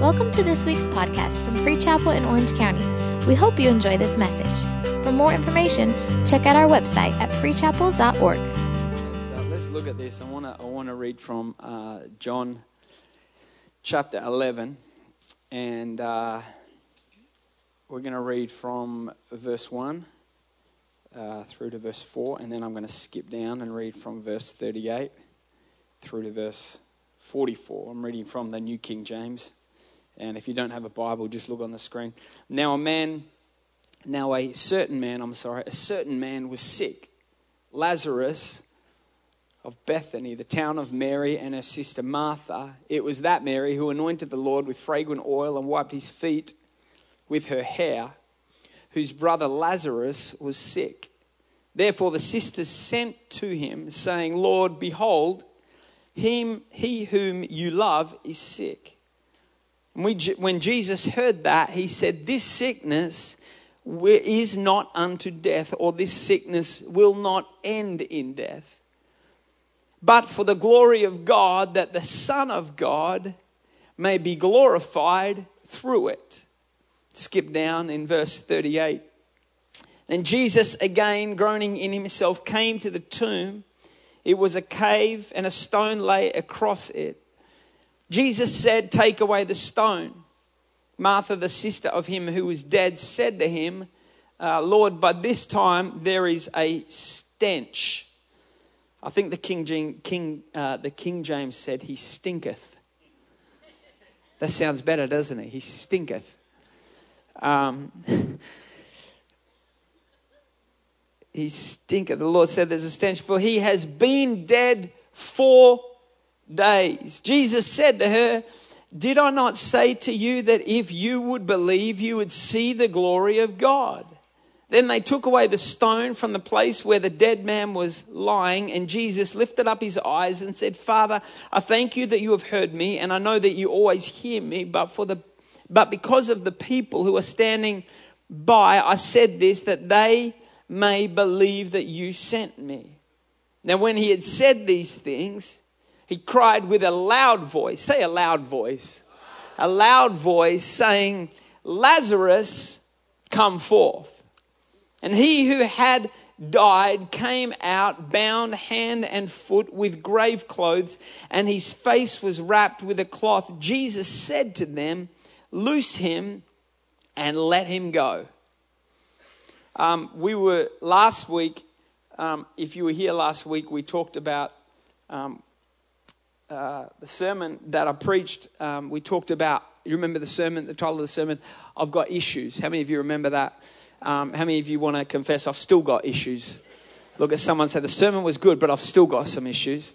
Welcome to this week's podcast from Free Chapel in Orange County. We hope you enjoy this message. For more information, check out our website at freechapel.org. So let's look at this. I want to I want to read from uh, John chapter 11, and uh, we're going to read from verse 1 uh, through to verse 4, and then I'm going to skip down and read from verse 38 through to verse 44. I'm reading from the New King James. And if you don't have a Bible, just look on the screen. Now, a man, now a certain man, I'm sorry, a certain man was sick, Lazarus of Bethany, the town of Mary and her sister Martha. It was that Mary who anointed the Lord with fragrant oil and wiped his feet with her hair, whose brother Lazarus was sick. Therefore, the sisters sent to him, saying, Lord, behold, him, he whom you love is sick. When Jesus heard that, he said, This sickness is not unto death, or this sickness will not end in death, but for the glory of God, that the Son of God may be glorified through it. Skip down in verse 38. And Jesus, again groaning in himself, came to the tomb. It was a cave, and a stone lay across it. Jesus said, Take away the stone. Martha, the sister of him who was dead, said to him, uh, Lord, by this time there is a stench. I think the King, King, uh, the King James said, He stinketh. That sounds better, doesn't it? He stinketh. Um, he stinketh. The Lord said, There's a stench, for he has been dead four days. Jesus said to her, Did I not say to you that if you would believe, you would see the glory of God? Then they took away the stone from the place where the dead man was lying, and Jesus lifted up his eyes and said, Father, I thank you that you have heard me, and I know that you always hear me, but for the but because of the people who are standing by, I said this that they may believe that you sent me. Now, when he had said these things, he cried with a loud voice. Say a loud voice. A loud voice saying, Lazarus, come forth. And he who had died came out bound hand and foot with grave clothes, and his face was wrapped with a cloth. Jesus said to them, Loose him and let him go. Um, we were last week, um, if you were here last week, we talked about um, uh, the sermon that I preached, um, we talked about, you remember the sermon, the title of the sermon, I've got issues. How many of you remember that? Um, how many of you want to confess, I've still got issues? Look at someone say, the sermon was good, but I've still got some issues.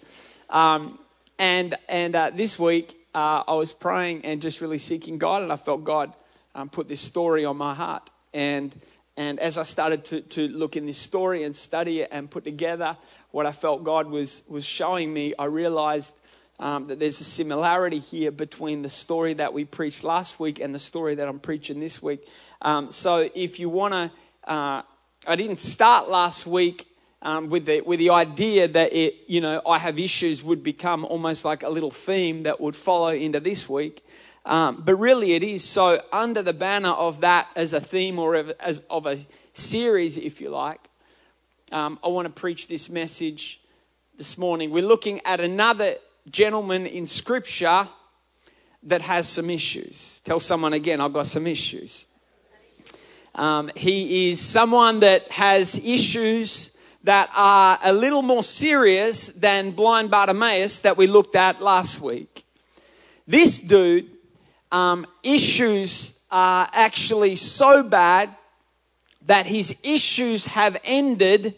Um, and and uh, this week, uh, I was praying and just really seeking God, and I felt God um, put this story on my heart. And, and as I started to, to look in this story and study it and put together what I felt God was, was showing me, I realized um, that there's a similarity here between the story that we preached last week and the story that I'm preaching this week. Um, so if you want to, uh, I didn't start last week um, with the with the idea that it, you know, I have issues would become almost like a little theme that would follow into this week. Um, but really, it is so under the banner of that as a theme or as of a series, if you like. Um, I want to preach this message this morning. We're looking at another gentleman in Scripture that has some issues. Tell someone again, I've got some issues. Um, he is someone that has issues that are a little more serious than blind Bartimaeus that we looked at last week. This dude, um, issues are actually so bad that his issues have ended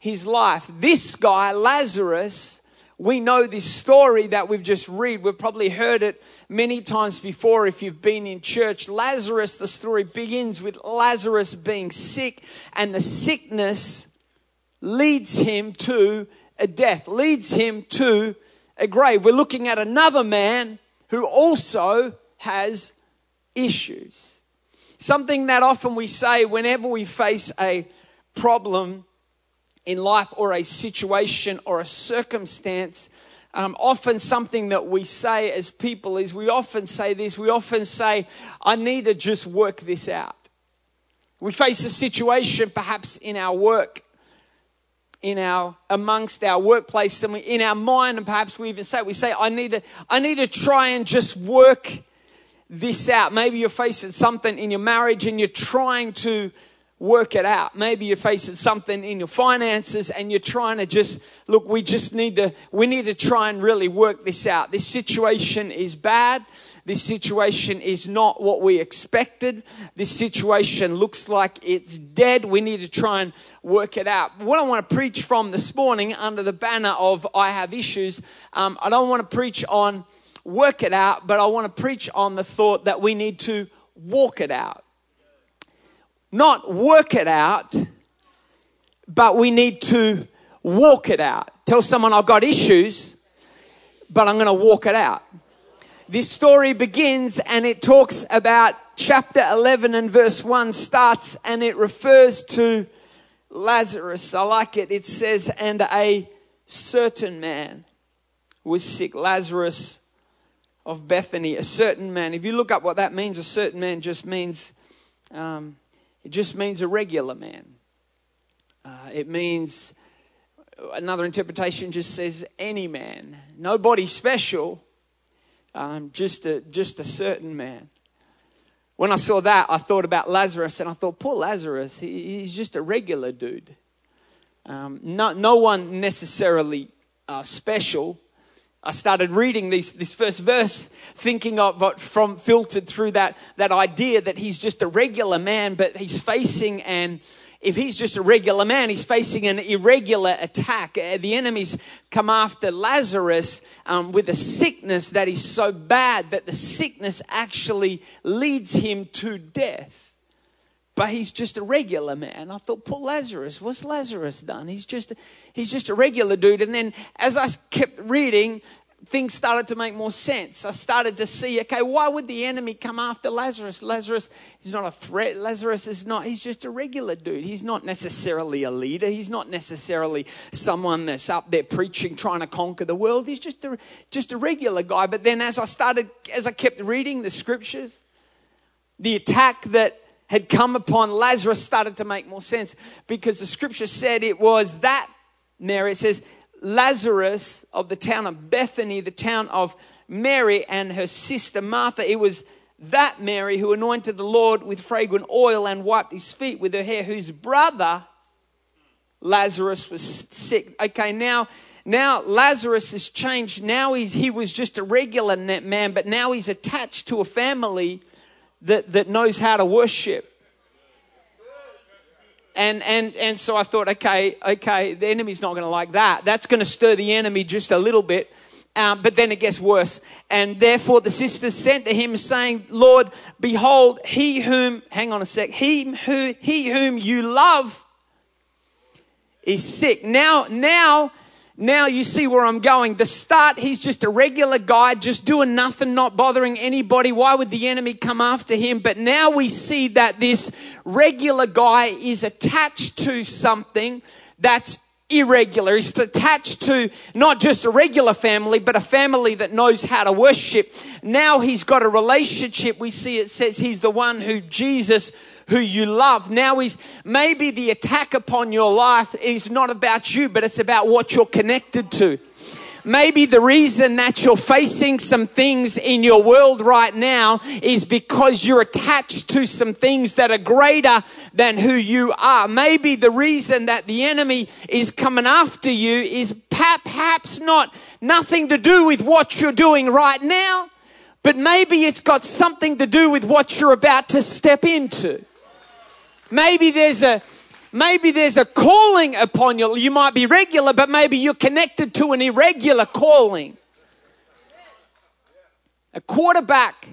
his life. This guy, Lazarus, we know this story that we've just read. We've probably heard it many times before if you've been in church. Lazarus, the story begins with Lazarus being sick, and the sickness leads him to a death, leads him to a grave. We're looking at another man who also has issues. Something that often we say whenever we face a problem in life or a situation or a circumstance, um, often something that we say as people is we often say this, we often say, I need to just work this out. We face a situation perhaps in our work, in our amongst our workplace, and we, in our mind, and perhaps we even say, we say, I need to, I need to try and just work this out. Maybe you're facing something in your marriage and you're trying to work it out. Maybe you're facing something in your finances and you're trying to just, look, we just need to, we need to try and really work this out. This situation is bad. This situation is not what we expected. This situation looks like it's dead. We need to try and work it out. What I want to preach from this morning under the banner of I have issues, um, I don't want to preach on work it out, but I want to preach on the thought that we need to walk it out. Not work it out, but we need to walk it out. Tell someone I've got issues, but I'm going to walk it out. This story begins and it talks about chapter 11 and verse 1 starts and it refers to Lazarus. I like it. It says, and a certain man was sick. Lazarus of Bethany, a certain man. If you look up what that means, a certain man just means, um, it just means a regular man. Uh, it means, another interpretation just says any man. Nobody special, um, just, a, just a certain man. When I saw that, I thought about Lazarus and I thought, poor Lazarus, he, he's just a regular dude. Um, no, no one necessarily uh, special. I started reading these, this first verse, thinking of it from filtered through that, that idea that he's just a regular man, but he's facing an if he's just a regular man, he's facing an irregular attack. Uh, the enemies come after Lazarus um, with a sickness that is so bad that the sickness actually leads him to death. But he's just a regular man. I thought, poor Lazarus, what's Lazarus done? He's just, he's just a regular dude. And then as I kept reading, things started to make more sense. I started to see, okay, why would the enemy come after Lazarus? Lazarus is not a threat. Lazarus is not, he's just a regular dude. He's not necessarily a leader. He's not necessarily someone that's up there preaching, trying to conquer the world. He's just a, just a regular guy. But then as I started, as I kept reading the scriptures, the attack that had come upon Lazarus started to make more sense because the scripture said it was that Mary, it says, Lazarus of the town of Bethany, the town of Mary and her sister Martha. It was that Mary who anointed the Lord with fragrant oil and wiped his feet with her hair, whose brother Lazarus was sick. Okay, now now Lazarus has changed. Now he's, he was just a regular man, but now he's attached to a family that, that knows how to worship. And, and, and so I thought, okay, okay, the enemy's not going to like that. That's going to stir the enemy just a little bit. Um, but then it gets worse. And therefore the sisters sent to him saying, Lord, behold, he whom, hang on a sec, he who, he whom you love is sick. Now, now, now you see where I'm going. The start, he's just a regular guy, just doing nothing, not bothering anybody. Why would the enemy come after him? But now we see that this regular guy is attached to something that's irregular. He's attached to not just a regular family, but a family that knows how to worship. Now he's got a relationship. We see it says he's the one who Jesus who you love. Now is maybe the attack upon your life is not about you, but it's about what you're connected to. Maybe the reason that you're facing some things in your world right now is because you're attached to some things that are greater than who you are. Maybe the reason that the enemy is coming after you is perhaps not nothing to do with what you're doing right now, but maybe it's got something to do with what you're about to step into. Maybe there's a maybe there's a calling upon you. You might be regular, but maybe you're connected to an irregular calling. A quarterback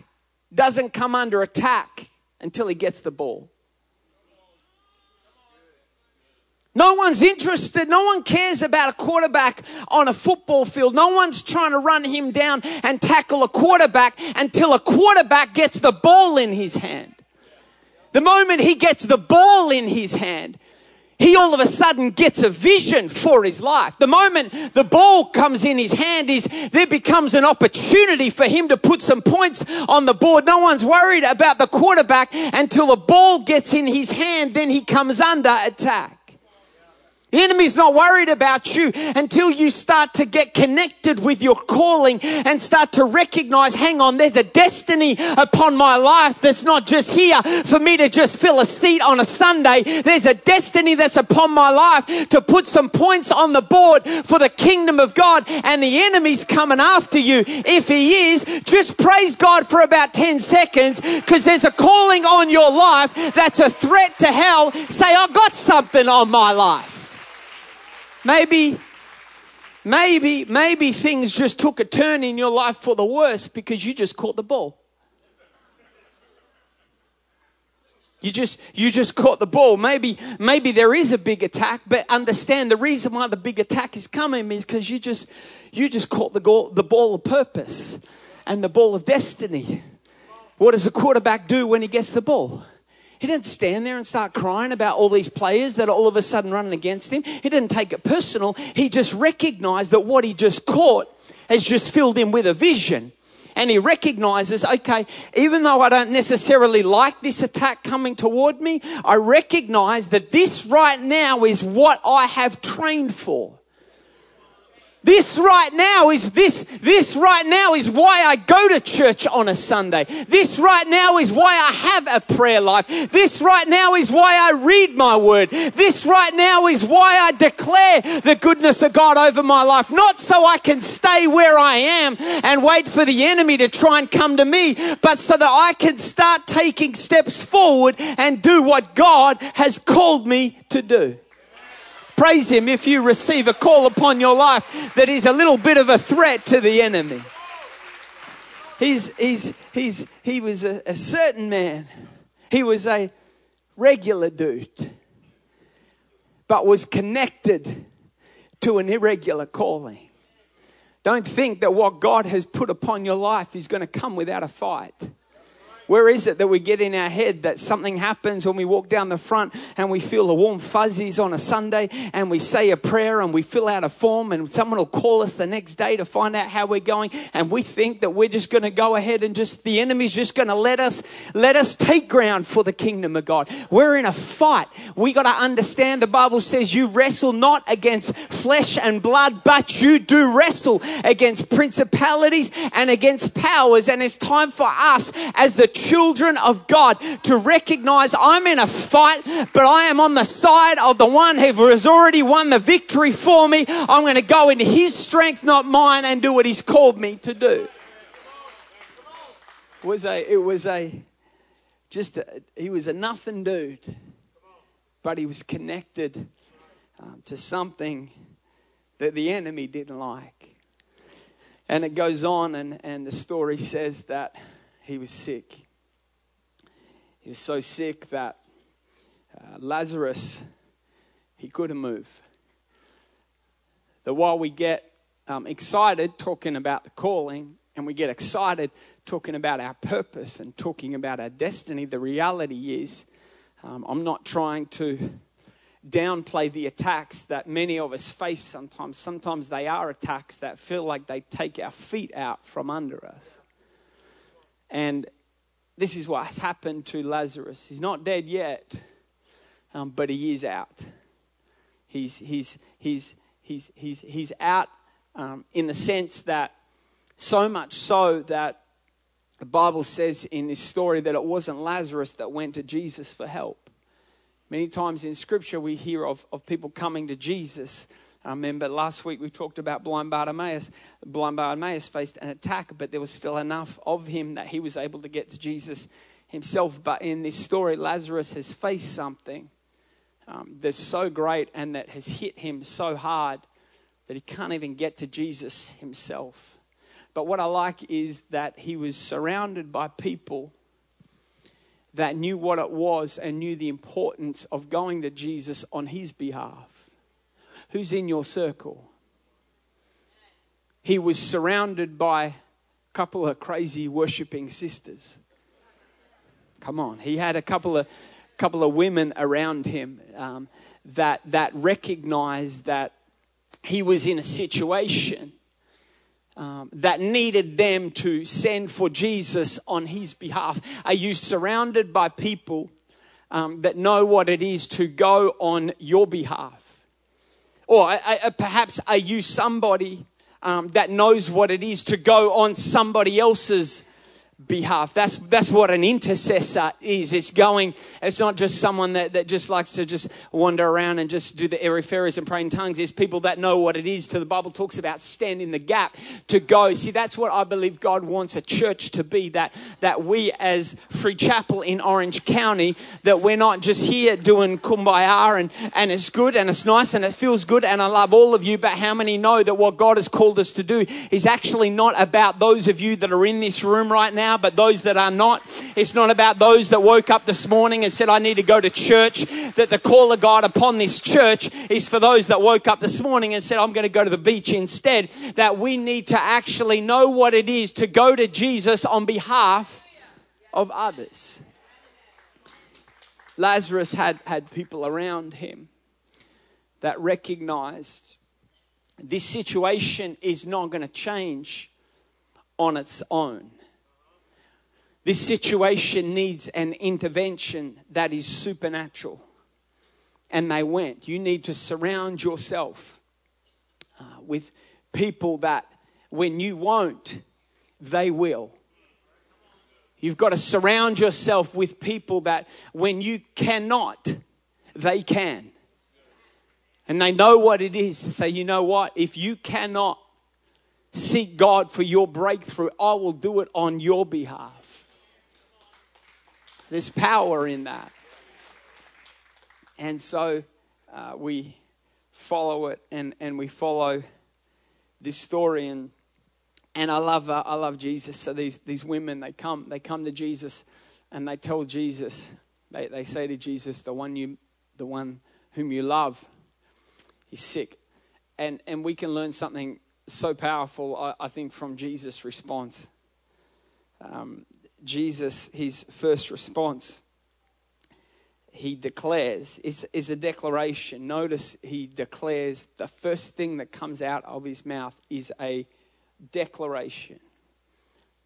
doesn't come under attack until he gets the ball. No one's interested. No one cares about a quarterback on a football field. No one's trying to run him down and tackle a quarterback until a quarterback gets the ball in his hand. The moment he gets the ball in his hand, he all of a sudden gets a vision for his life. The moment the ball comes in his hand is there becomes an opportunity for him to put some points on the board. No one's worried about the quarterback until the ball gets in his hand, then he comes under attack. The enemy's not worried about you until you start to get connected with your calling and start to recognize, hang on, there's a destiny upon my life that's not just here for me to just fill a seat on a Sunday. There's a destiny that's upon my life to put some points on the board for the kingdom of God and the enemy's coming after you. If he is, just praise God for about 10 seconds because there's a calling on your life that's a threat to hell. Say, I've got something on my life. Maybe, maybe, maybe things just took a turn in your life for the worse because you just caught the ball. You just you just caught the ball. Maybe maybe there is a big attack, but understand the reason why the big attack is coming is because you just you just caught the goal, the ball of purpose and the ball of destiny. What does a quarterback do when he gets the ball? He didn't stand there and start crying about all these players that are all of a sudden running against him. He didn't take it personal. He just recognized that what he just caught has just filled him with a vision. And he recognizes, okay, even though I don't necessarily like this attack coming toward me, I recognize that this right now is what I have trained for. This right now is this, this right now is why I go to church on a Sunday. This right now is why I have a prayer life. This right now is why I read my word. This right now is why I declare the goodness of God over my life. Not so I can stay where I am and wait for the enemy to try and come to me, but so that I can start taking steps forward and do what God has called me to do. Praise Him if you receive a call upon your life that is a little bit of a threat to the enemy. He's, he's, he's, he was a, a certain man. He was a regular dude, but was connected to an irregular calling. Don't think that what God has put upon your life is going to come without a fight. Where is it that we get in our head that something happens when we walk down the front and we feel the warm fuzzies on a Sunday and we say a prayer and we fill out a form and someone will call us the next day to find out how we're going and we think that we're just going to go ahead and just the enemy's just going to let us let us take ground for the kingdom of God. We're in a fight. We got to understand the Bible says you wrestle not against flesh and blood, but you do wrestle against principalities and against powers and it's time for us as the children of God to recognize I'm in a fight, but I am on the side of the one who has already won the victory for me. I'm going to go in his strength, not mine, and do what he's called me to do. It was a, it was a, just a, he was a nothing dude, but he was connected um, to something that the enemy didn't like. And it goes on, and, and the story says that he was sick. He was so sick that uh, Lazarus, he couldn't move. That while we get um, excited talking about the calling and we get excited talking about our purpose and talking about our destiny, the reality is um, I'm not trying to downplay the attacks that many of us face sometimes. Sometimes they are attacks that feel like they take our feet out from under us. And this is what's happened to Lazarus. He's not dead yet, um, but he is out. He's, he's, he's, he's, he's, he's out um, in the sense that, so much so that the Bible says in this story that it wasn't Lazarus that went to Jesus for help. Many times in Scripture, we hear of, of people coming to Jesus I remember last week we talked about blind Bartimaeus. Blind Bartimaeus faced an attack, but there was still enough of him that he was able to get to Jesus himself. But in this story, Lazarus has faced something um, that's so great and that has hit him so hard that he can't even get to Jesus himself. But what I like is that he was surrounded by people that knew what it was and knew the importance of going to Jesus on his behalf. Who's in your circle? He was surrounded by a couple of crazy worshiping sisters. Come on, he had a couple of couple of women around him um, that, that recognized that he was in a situation um, that needed them to send for Jesus on his behalf? Are you surrounded by people um, that know what it is to go on your behalf? Or perhaps are you somebody um, that knows what it is to go on somebody else's behalf. That's, that's what an intercessor is. It's going, it's not just someone that, that just likes to just wander around and just do the airy fairies and pray in tongues. It's people that know what it is to the Bible talks about stand in the gap to go. See, that's what I believe God wants a church to be, that, that we as Free Chapel in Orange County, that we're not just here doing kumbaya and, and it's good and it's nice and it feels good and I love all of you, but how many know that what God has called us to do is actually not about those of you that are in this room right now now, but those that are not. It's not about those that woke up this morning and said, I need to go to church. That the call of God upon this church is for those that woke up this morning and said, I'm going to go to the beach instead. That we need to actually know what it is to go to Jesus on behalf of others. Lazarus had, had people around him that recognized this situation is not going to change on its own. This situation needs an intervention that is supernatural. And they went. You need to surround yourself uh, with people that when you won't, they will. You've got to surround yourself with people that when you cannot, they can. And they know what it is to say, you know what? If you cannot seek God for your breakthrough, I will do it on your behalf. There's power in that. And so uh, we follow it and, and we follow this story and and I love uh, I love Jesus. So these these women they come they come to Jesus and they tell Jesus they, they say to Jesus the one you the one whom you love he's sick and and we can learn something so powerful I, I think from Jesus' response. Um, Jesus, his first response, he declares, is, is a declaration. Notice he declares the first thing that comes out of his mouth is a declaration.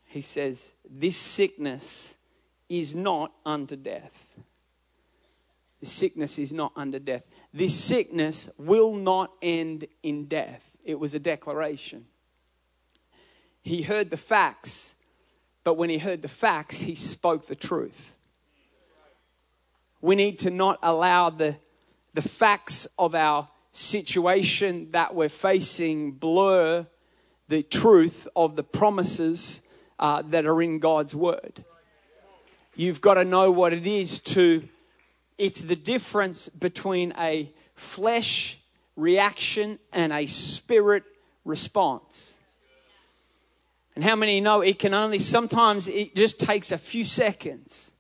He says, This sickness is not unto death. This sickness is not unto death. This sickness will not end in death. It was a declaration. He heard the facts but when he heard the facts, he spoke the truth. We need to not allow the, the facts of our situation that we're facing blur the truth of the promises uh, that are in God's word. You've got to know what it is to, it's the difference between a flesh reaction and a spirit response. And how many know it can only, sometimes it just takes a few seconds.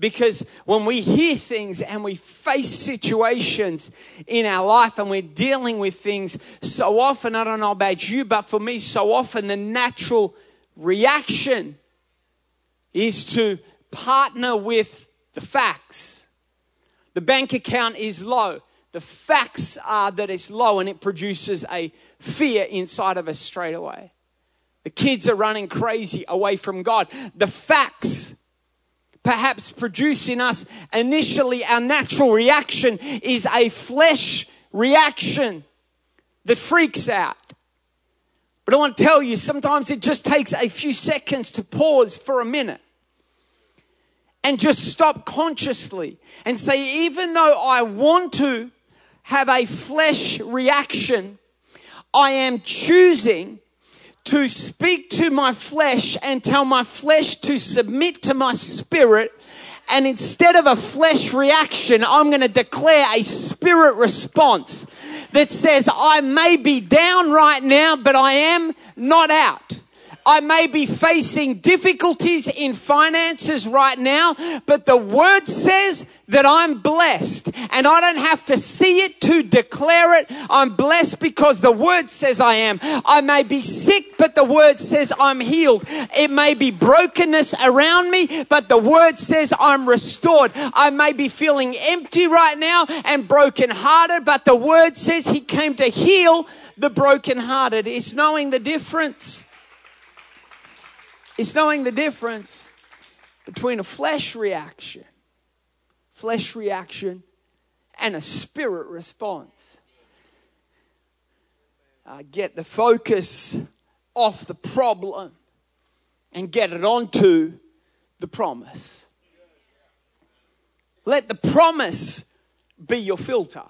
Because when we hear things and we face situations in our life and we're dealing with things, so often, I don't know about you, but for me, so often the natural reaction is to partner with the facts. The bank account is low. The facts are that it's low and it produces a fear inside of us straight away. The kids are running crazy away from God. The facts perhaps produce in us initially our natural reaction is a flesh reaction that freaks out. But I want to tell you, sometimes it just takes a few seconds to pause for a minute and just stop consciously and say, even though I want to have a flesh reaction, I am choosing to speak to my flesh and tell my flesh to submit to my spirit. And instead of a flesh reaction, I'm going to declare a spirit response that says, I may be down right now, but I am not out. I may be facing difficulties in finances right now, but the word says that I'm blessed and I don't have to see it to declare it. I'm blessed because the word says I am. I may be sick, but the word says I'm healed. It may be brokenness around me, but the word says I'm restored. I may be feeling empty right now and brokenhearted, but the word says he came to heal the brokenhearted. It's knowing the difference. It's knowing the difference between a flesh reaction, flesh reaction, and a spirit response. Uh, get the focus off the problem and get it onto the promise. Let the promise be your filter.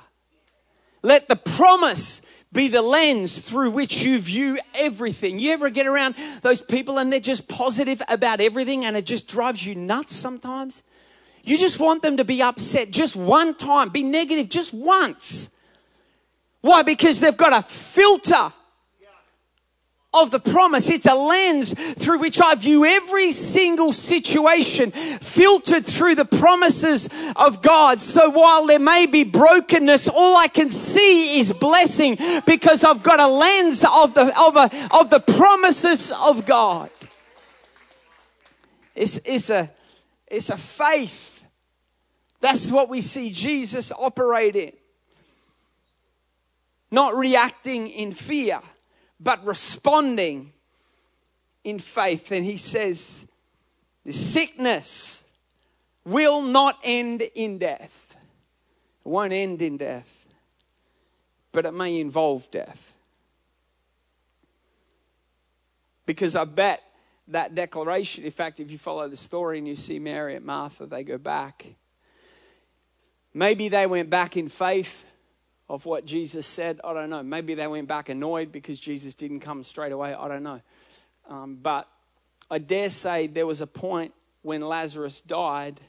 Let the promise be the lens through which you view everything. You ever get around those people and they're just positive about everything and it just drives you nuts sometimes? You just want them to be upset just one time, be negative just once. Why? Because they've got a filter of the promise. It's a lens through which I view every single situation filtered through the promises of God. So while there may be brokenness, all I can see is blessing because I've got a lens of the, of, a, of the promises of God. It's, it's, a, it's a faith. That's what we see Jesus operate in. Not reacting in fear but responding in faith. And he says, the sickness will not end in death. It won't end in death, but it may involve death. Because I bet that declaration, in fact, if you follow the story and you see Mary and Martha, they go back. Maybe they went back in faith of what Jesus said. I don't know. Maybe they went back annoyed because Jesus didn't come straight away. I don't know. Um, but I dare say there was a point when Lazarus died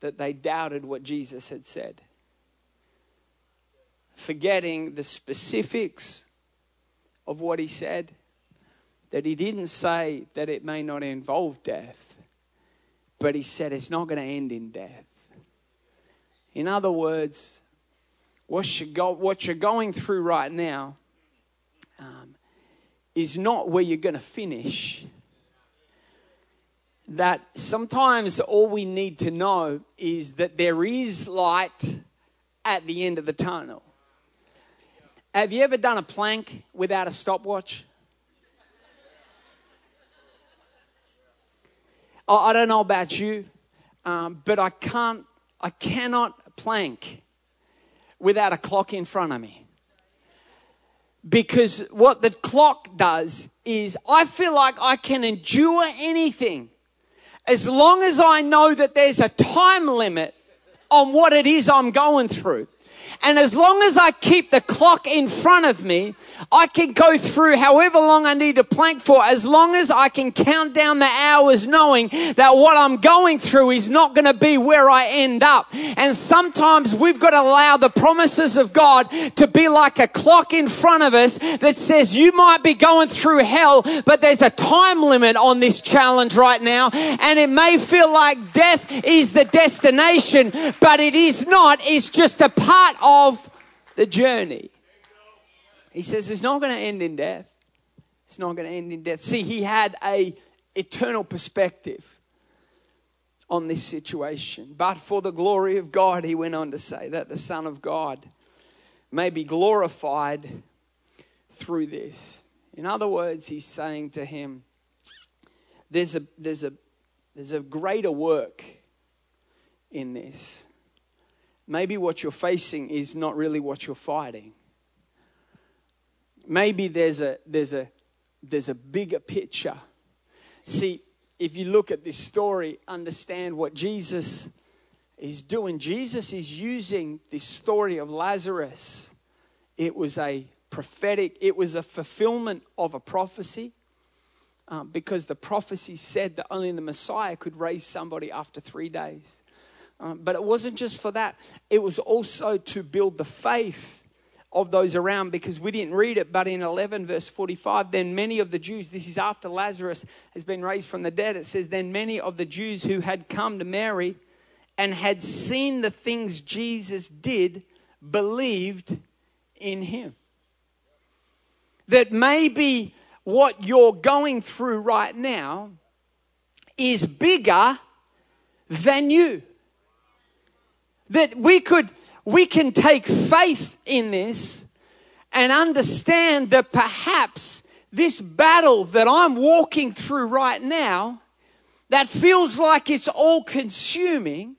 that they doubted what Jesus had said, forgetting the specifics of what he said. That he didn't say that it may not involve death, but he said it's not going to end in death. In other words, what you're, go, what you're going through right now um, is not where you're going to finish. That sometimes all we need to know is that there is light at the end of the tunnel. Have you ever done a plank without a stopwatch? I don't know about you, um, but I can't, I cannot plank without a clock in front of me. Because what the clock does is I feel like I can endure anything as long as I know that there's a time limit on what it is I'm going through. And as long as I keep the clock in front of me, I can go through however long I need to plank for, as long as I can count down the hours knowing that what I'm going through is not going to be where I end up. And sometimes we've got to allow the promises of God to be like a clock in front of us that says you might be going through hell, but there's a time limit on this challenge right now. And it may feel like death is the destination, but it is not. It's just a part of the journey. He says it's not going to end in death. It's not going to end in death. See, he had a eternal perspective on this situation. But for the glory of God, he went on to say that the Son of God may be glorified through this. In other words, he's saying to him, there's a, there's a, there's a greater work in this maybe what you're facing is not really what you're fighting. Maybe there's a, there's a, there's a bigger picture. See, if you look at this story, understand what Jesus is doing. Jesus is using this story of Lazarus. It was a prophetic, it was a fulfillment of a prophecy. Um, because the prophecy said that only the Messiah could raise somebody after three days. Um, but it wasn't just for that, it was also to build the faith of those around because we didn't read it, but in 11, verse 45, then many of the Jews, this is after Lazarus has been raised from the dead, it says, then many of the Jews who had come to Mary and had seen the things Jesus did believed in him. That maybe what you're going through right now is bigger than you. That we could we can take faith in this and understand that perhaps this battle that I'm walking through right now that feels like it's all consuming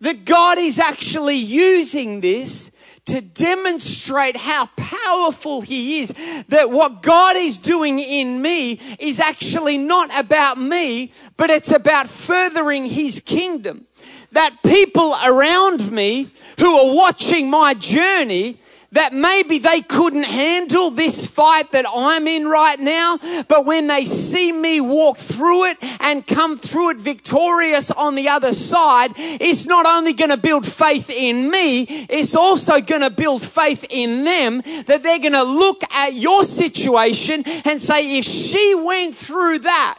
that God is actually using this to demonstrate how powerful He is. That what God is doing in me is actually not about me, but it's about furthering His kingdom. That people around me who are watching my journey that maybe they couldn't handle this fight that I'm in right now, but when they see me walk through it and come through it victorious on the other side, it's not only going to build faith in me, it's also going to build faith in them that they're going to look at your situation and say, if she went through that,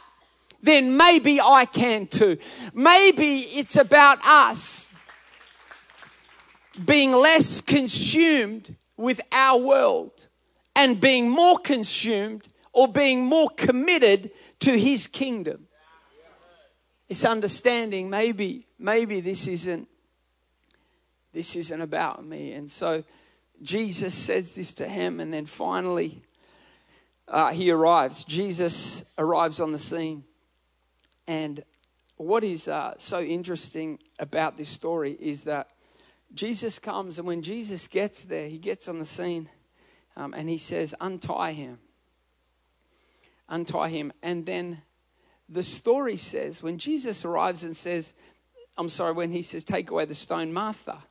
then maybe I can too. Maybe it's about us being less consumed with our world and being more consumed or being more committed to his kingdom. It's understanding maybe maybe this isn't this isn't about me. And so Jesus says this to him and then finally uh, he arrives. Jesus arrives on the scene. And what is uh, so interesting about this story is that Jesus comes, and when Jesus gets there, he gets on the scene um, and he says, Untie him. Untie him. And then the story says, when Jesus arrives and says, I'm sorry, when he says, Take away the stone, Martha,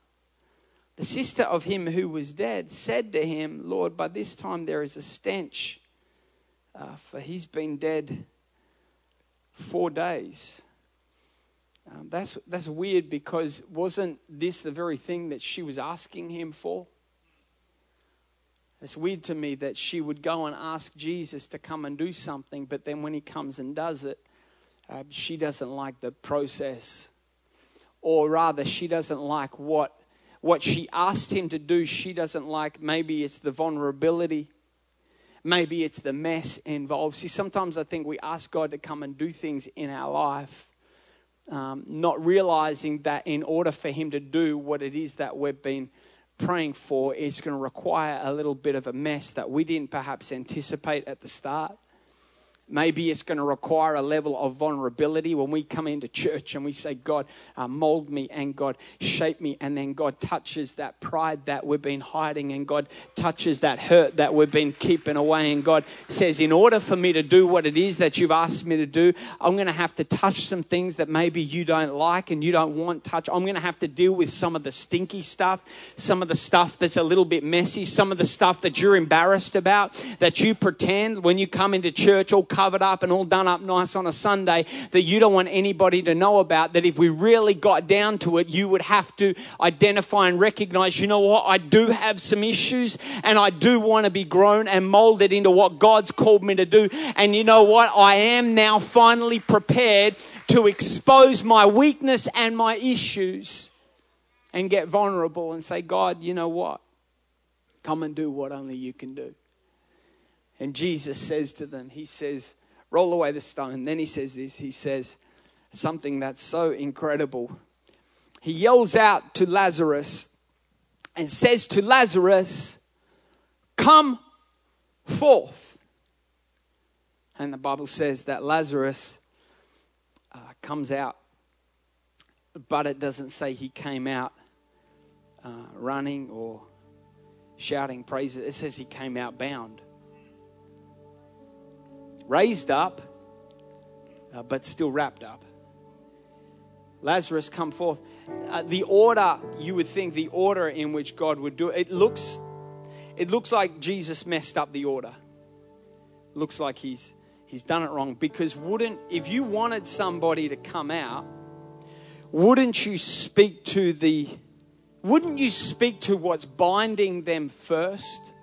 the sister of him who was dead, said to him, Lord, by this time there is a stench, uh, for he's been dead four days. Um, that's, that's weird because wasn't this the very thing that she was asking him for? It's weird to me that she would go and ask Jesus to come and do something, but then when he comes and does it, uh, she doesn't like the process. Or rather, she doesn't like what, what she asked him to do. She doesn't like maybe it's the vulnerability, maybe it's the mess involved. See, sometimes I think we ask God to come and do things in our life um, not realizing that in order for Him to do what it is that we've been praying for, it's going to require a little bit of a mess that we didn't perhaps anticipate at the start. Maybe it's going to require a level of vulnerability when we come into church and we say, God, uh, mold me and God, shape me. And then God touches that pride that we've been hiding and God touches that hurt that we've been keeping away. And God says, in order for me to do what it is that you've asked me to do, I'm going to have to touch some things that maybe you don't like and you don't want touch. I'm going to have to deal with some of the stinky stuff, some of the stuff that's a little bit messy, some of the stuff that you're embarrassed about, that you pretend when you come into church all covered up and all done up nice on a Sunday that you don't want anybody to know about. That if we really got down to it, you would have to identify and recognize, you know what, I do have some issues and I do want to be grown and molded into what God's called me to do. And you know what, I am now finally prepared to expose my weakness and my issues and get vulnerable and say, God, you know what? Come and do what only you can do. And Jesus says to them, He says, roll away the stone. Then he says this he says something that's so incredible. He yells out to Lazarus and says to Lazarus, Come forth. And the Bible says that Lazarus uh, comes out, but it doesn't say he came out uh, running or shouting praises. It says he came out bound raised up, uh, but still wrapped up. Lazarus, come forth. Uh, the order, you would think, the order in which God would do it, it looks, it looks like Jesus messed up the order. Looks like he's, he's done it wrong because wouldn't, if you wanted somebody to come out, wouldn't you speak to the, wouldn't you speak to what's binding them first?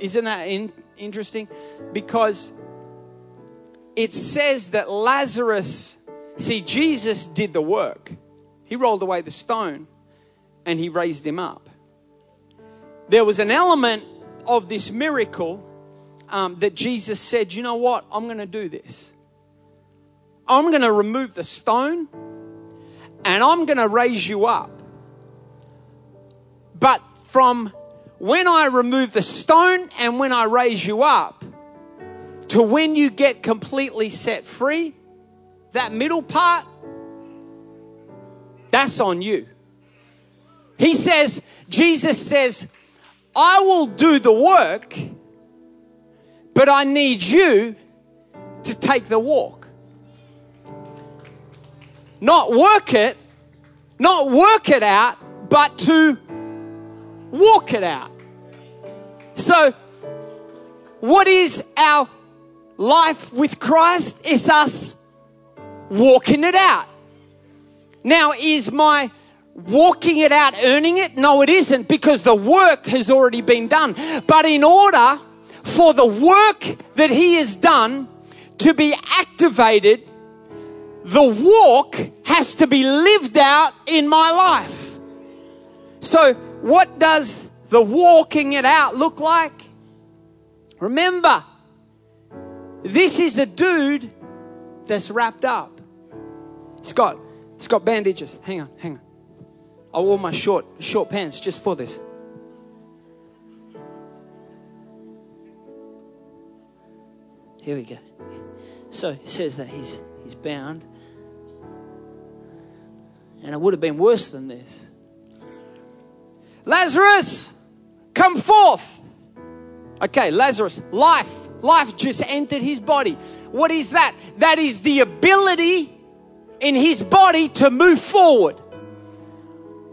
Isn't that in, interesting? Because it says that Lazarus See, Jesus did the work. He rolled away the stone and he raised him up. There was an element of this miracle um, that Jesus said, You know what? I'm going to do this. I'm going to remove the stone and I'm going to raise you up. But from when I remove the stone and when I raise you up to when you get completely set free, that middle part, that's on you. He says, Jesus says, I will do the work, but I need you to take the walk. Not work it, not work it out, but to walk it out. So, what is our life with Christ? It's us walking it out. Now, is my walking it out earning it? No, it isn't because the work has already been done. But in order for the work that He has done to be activated, the walk has to be lived out in my life. So, what does the walking it out look like? Remember, this is a dude that's wrapped up. He's got, he's got bandages. Hang on, hang on. I wore my short, short pants just for this. Here we go. So it says that he's, he's bound. And it would have been worse than this. Lazarus, come forth. Okay, Lazarus, life. Life just entered his body. What is that? That is the ability in his body to move forward.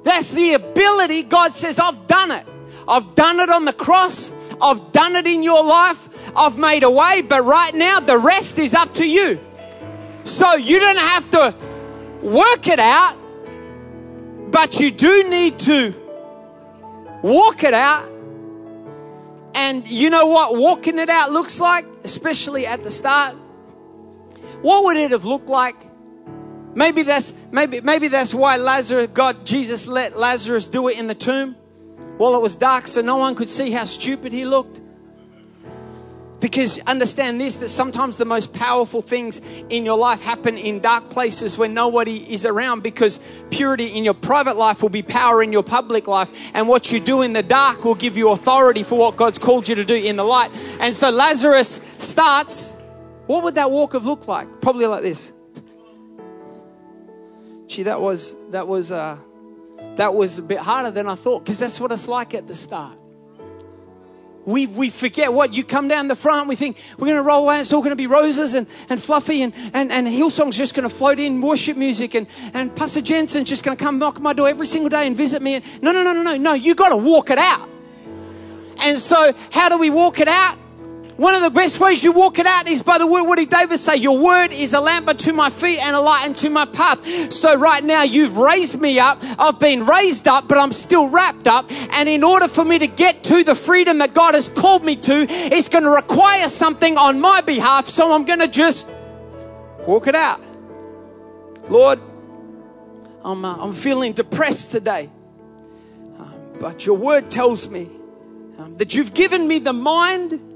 That's the ability. God says, I've done it. I've done it on the cross. I've done it in your life. I've made a way, but right now the rest is up to you. So you don't have to work it out, but you do need to walk it out. And you know what walking it out looks like, especially at the start? What would it have looked like? Maybe that's maybe maybe that's why Lazarus God Jesus let Lazarus do it in the tomb. Well, it was dark so no one could see how stupid he looked. Because understand this that sometimes the most powerful things in your life happen in dark places where nobody is around because purity in your private life will be power in your public life. And what you do in the dark will give you authority for what God's called you to do in the light. And so Lazarus starts. What would that walk have looked like? Probably like this. Gee, that was that was uh, that was a bit harder than I thought because that's what it's like at the start we, we forget what you come down the front, we think we're going to roll away, it's all going to be roses and, and fluffy, and, and, and Hillsong's just going to float in worship music, and, and Pastor Jensen's just going to come knock my door every single day and visit me. And no, no, no, no, no, no, you got to walk it out. And so, how do we walk it out? One of the best ways you walk it out is by the word. What did David say? Your word is a lamp unto my feet and a light unto my path. So right now you've raised me up. I've been raised up, but I'm still wrapped up. And in order for me to get to the freedom that God has called me to, it's going to require something on my behalf. So I'm going to just walk it out. Lord, I'm, uh, I'm feeling depressed today. Um, but your word tells me um, that you've given me the mind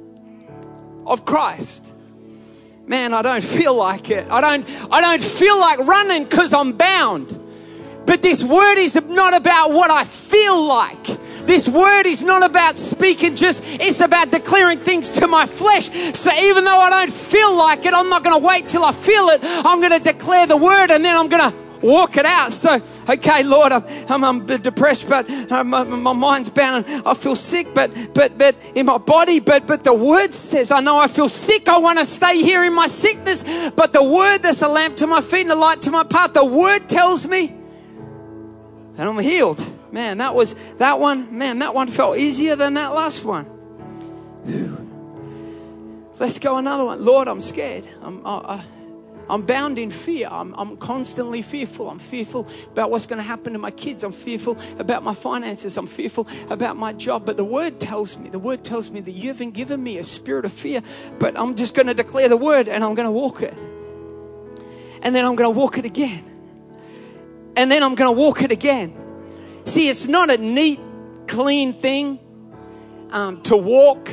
of Christ. Man, I don't feel like it. I don't, I don't feel like running because I'm bound. But this word is not about what I feel like. This word is not about speaking just, it's about declaring things to my flesh. So even though I don't feel like it, I'm not going to wait till I feel it. I'm going to declare the word and then I'm going to walk it out. So, okay, Lord, I'm, I'm, I'm depressed, but uh, my, my, mind's bound and I feel sick, but, but, but in my body, but, but the word says, I know I feel sick. I want to stay here in my sickness, but the word that's a lamp to my feet and a light to my path, the word tells me that I'm healed. Man, that was, that one, man, that one felt easier than that last one. Whew. Let's go another one. Lord, I'm scared. I'm, I, I I'm bound in fear. I'm, I'm constantly fearful. I'm fearful about what's going to happen to my kids. I'm fearful about my finances. I'm fearful about my job. But the word tells me, the word tells me that you haven't given me a spirit of fear, but I'm just going to declare the word and I'm going to walk it. and then I'm going to walk it again. And then I'm going to walk it again. See, it's not a neat, clean thing um, to walk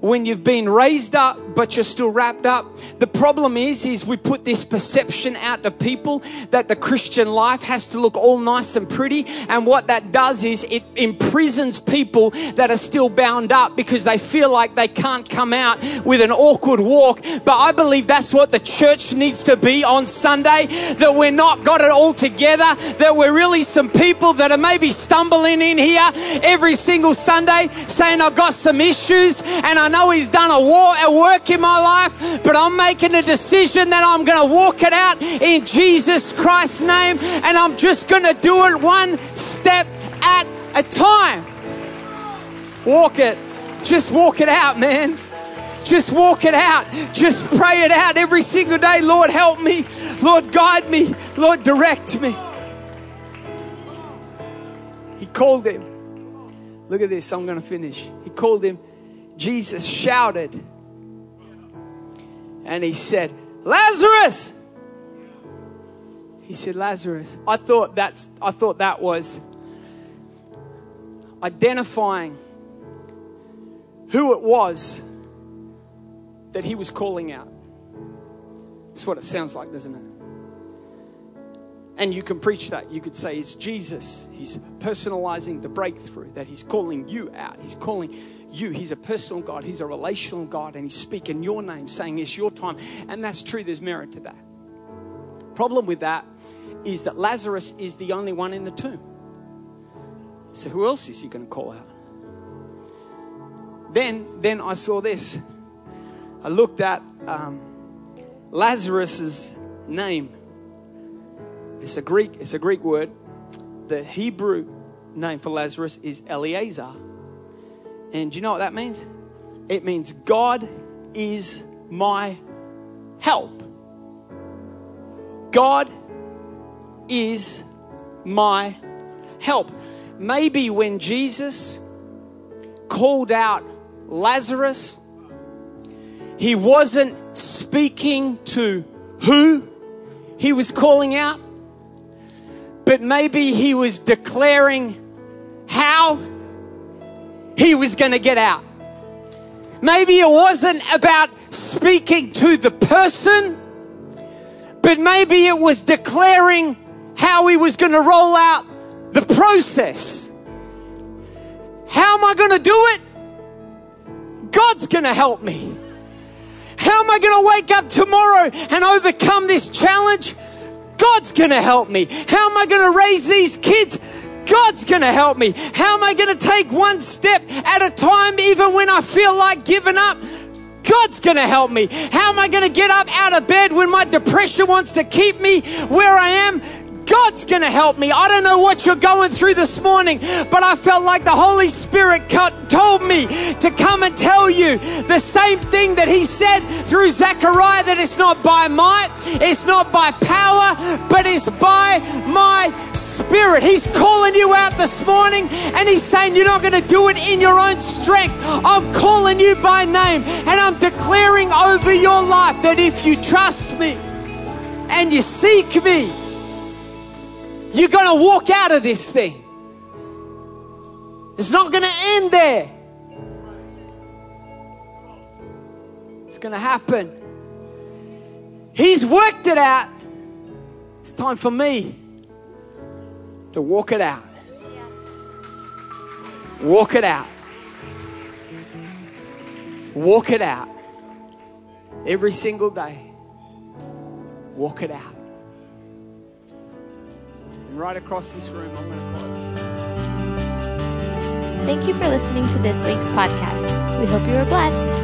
when you've been raised up but you're still wrapped up. The problem is is we put this perception out to people that the christian life has to look all nice and pretty. And what that does is it imprisons people that are still bound up because they feel like they can't come out with an awkward walk. But i believe that's what the church needs to be on sunday that we're not got it all together that we're really some people that are maybe stumbling in here every single sunday saying i've got some issues and i know He's done a, war, a work in my life, but I'm making a decision that I'm going to walk it out in Jesus Christ's name, and I'm just going to do it one step at a time. Walk it. Just walk it out, man. Just walk it out. Just pray it out every single day. Lord, help me. Lord, guide me. Lord, direct me. He called him. Look at this. I'm going to finish. He called him Jesus shouted and he said, Lazarus! He said, Lazarus. I thought that's I thought that was identifying who it was that he was calling out. That's what it sounds like, doesn't it? And you can preach that. You could say it's Jesus. He's personalizing the breakthrough, that he's calling you out. He's calling you. He's a personal God, He's a relational God, and He's speaking your name, saying it's your time. And that's true, there's merit to that. Problem with that is that Lazarus is the only one in the tomb. So who else is he going to call out? Then, then I saw this. I looked at um, Lazarus's name. It's a Greek. It's a Greek word. The Hebrew name for Lazarus is Eliezer. And do you know what that means? It means God is my help. God is my help. Maybe when Jesus called out Lazarus, he wasn't speaking to who he was calling out, but maybe he was declaring how he was going to get out. Maybe it wasn't about speaking to the person, but maybe it was declaring how he was going to roll out the process. How am I going to do it? God's going to help me. How am I going to wake up tomorrow and overcome this challenge? God's going to help me. How am I going to raise these kids? God's going to help me. How am I going to take one step at a time, even when I feel like giving up? God's going to help me. How am I going to get up out of bed when my depression wants to keep me where I am? God's going to help me. I don't know what you're going through this morning, but I felt like the Holy Spirit told me to come and tell you the same thing that He said through Zechariah that it's not by might, it's not by power, but it's by my Spirit. He's calling you out this morning and He's saying you're not going to do it in your own strength. I'm calling you by name and I'm declaring over your life that if you trust me and you seek me, you're going to walk out of this thing. It's not going to end there. It's going to happen. He's worked it out. It's time for me to walk it out. Walk it out. Walk it out. Every single day. Walk it out. And right across this room, I'm going to close. Thank you for listening to this week's podcast. We hope you were blessed.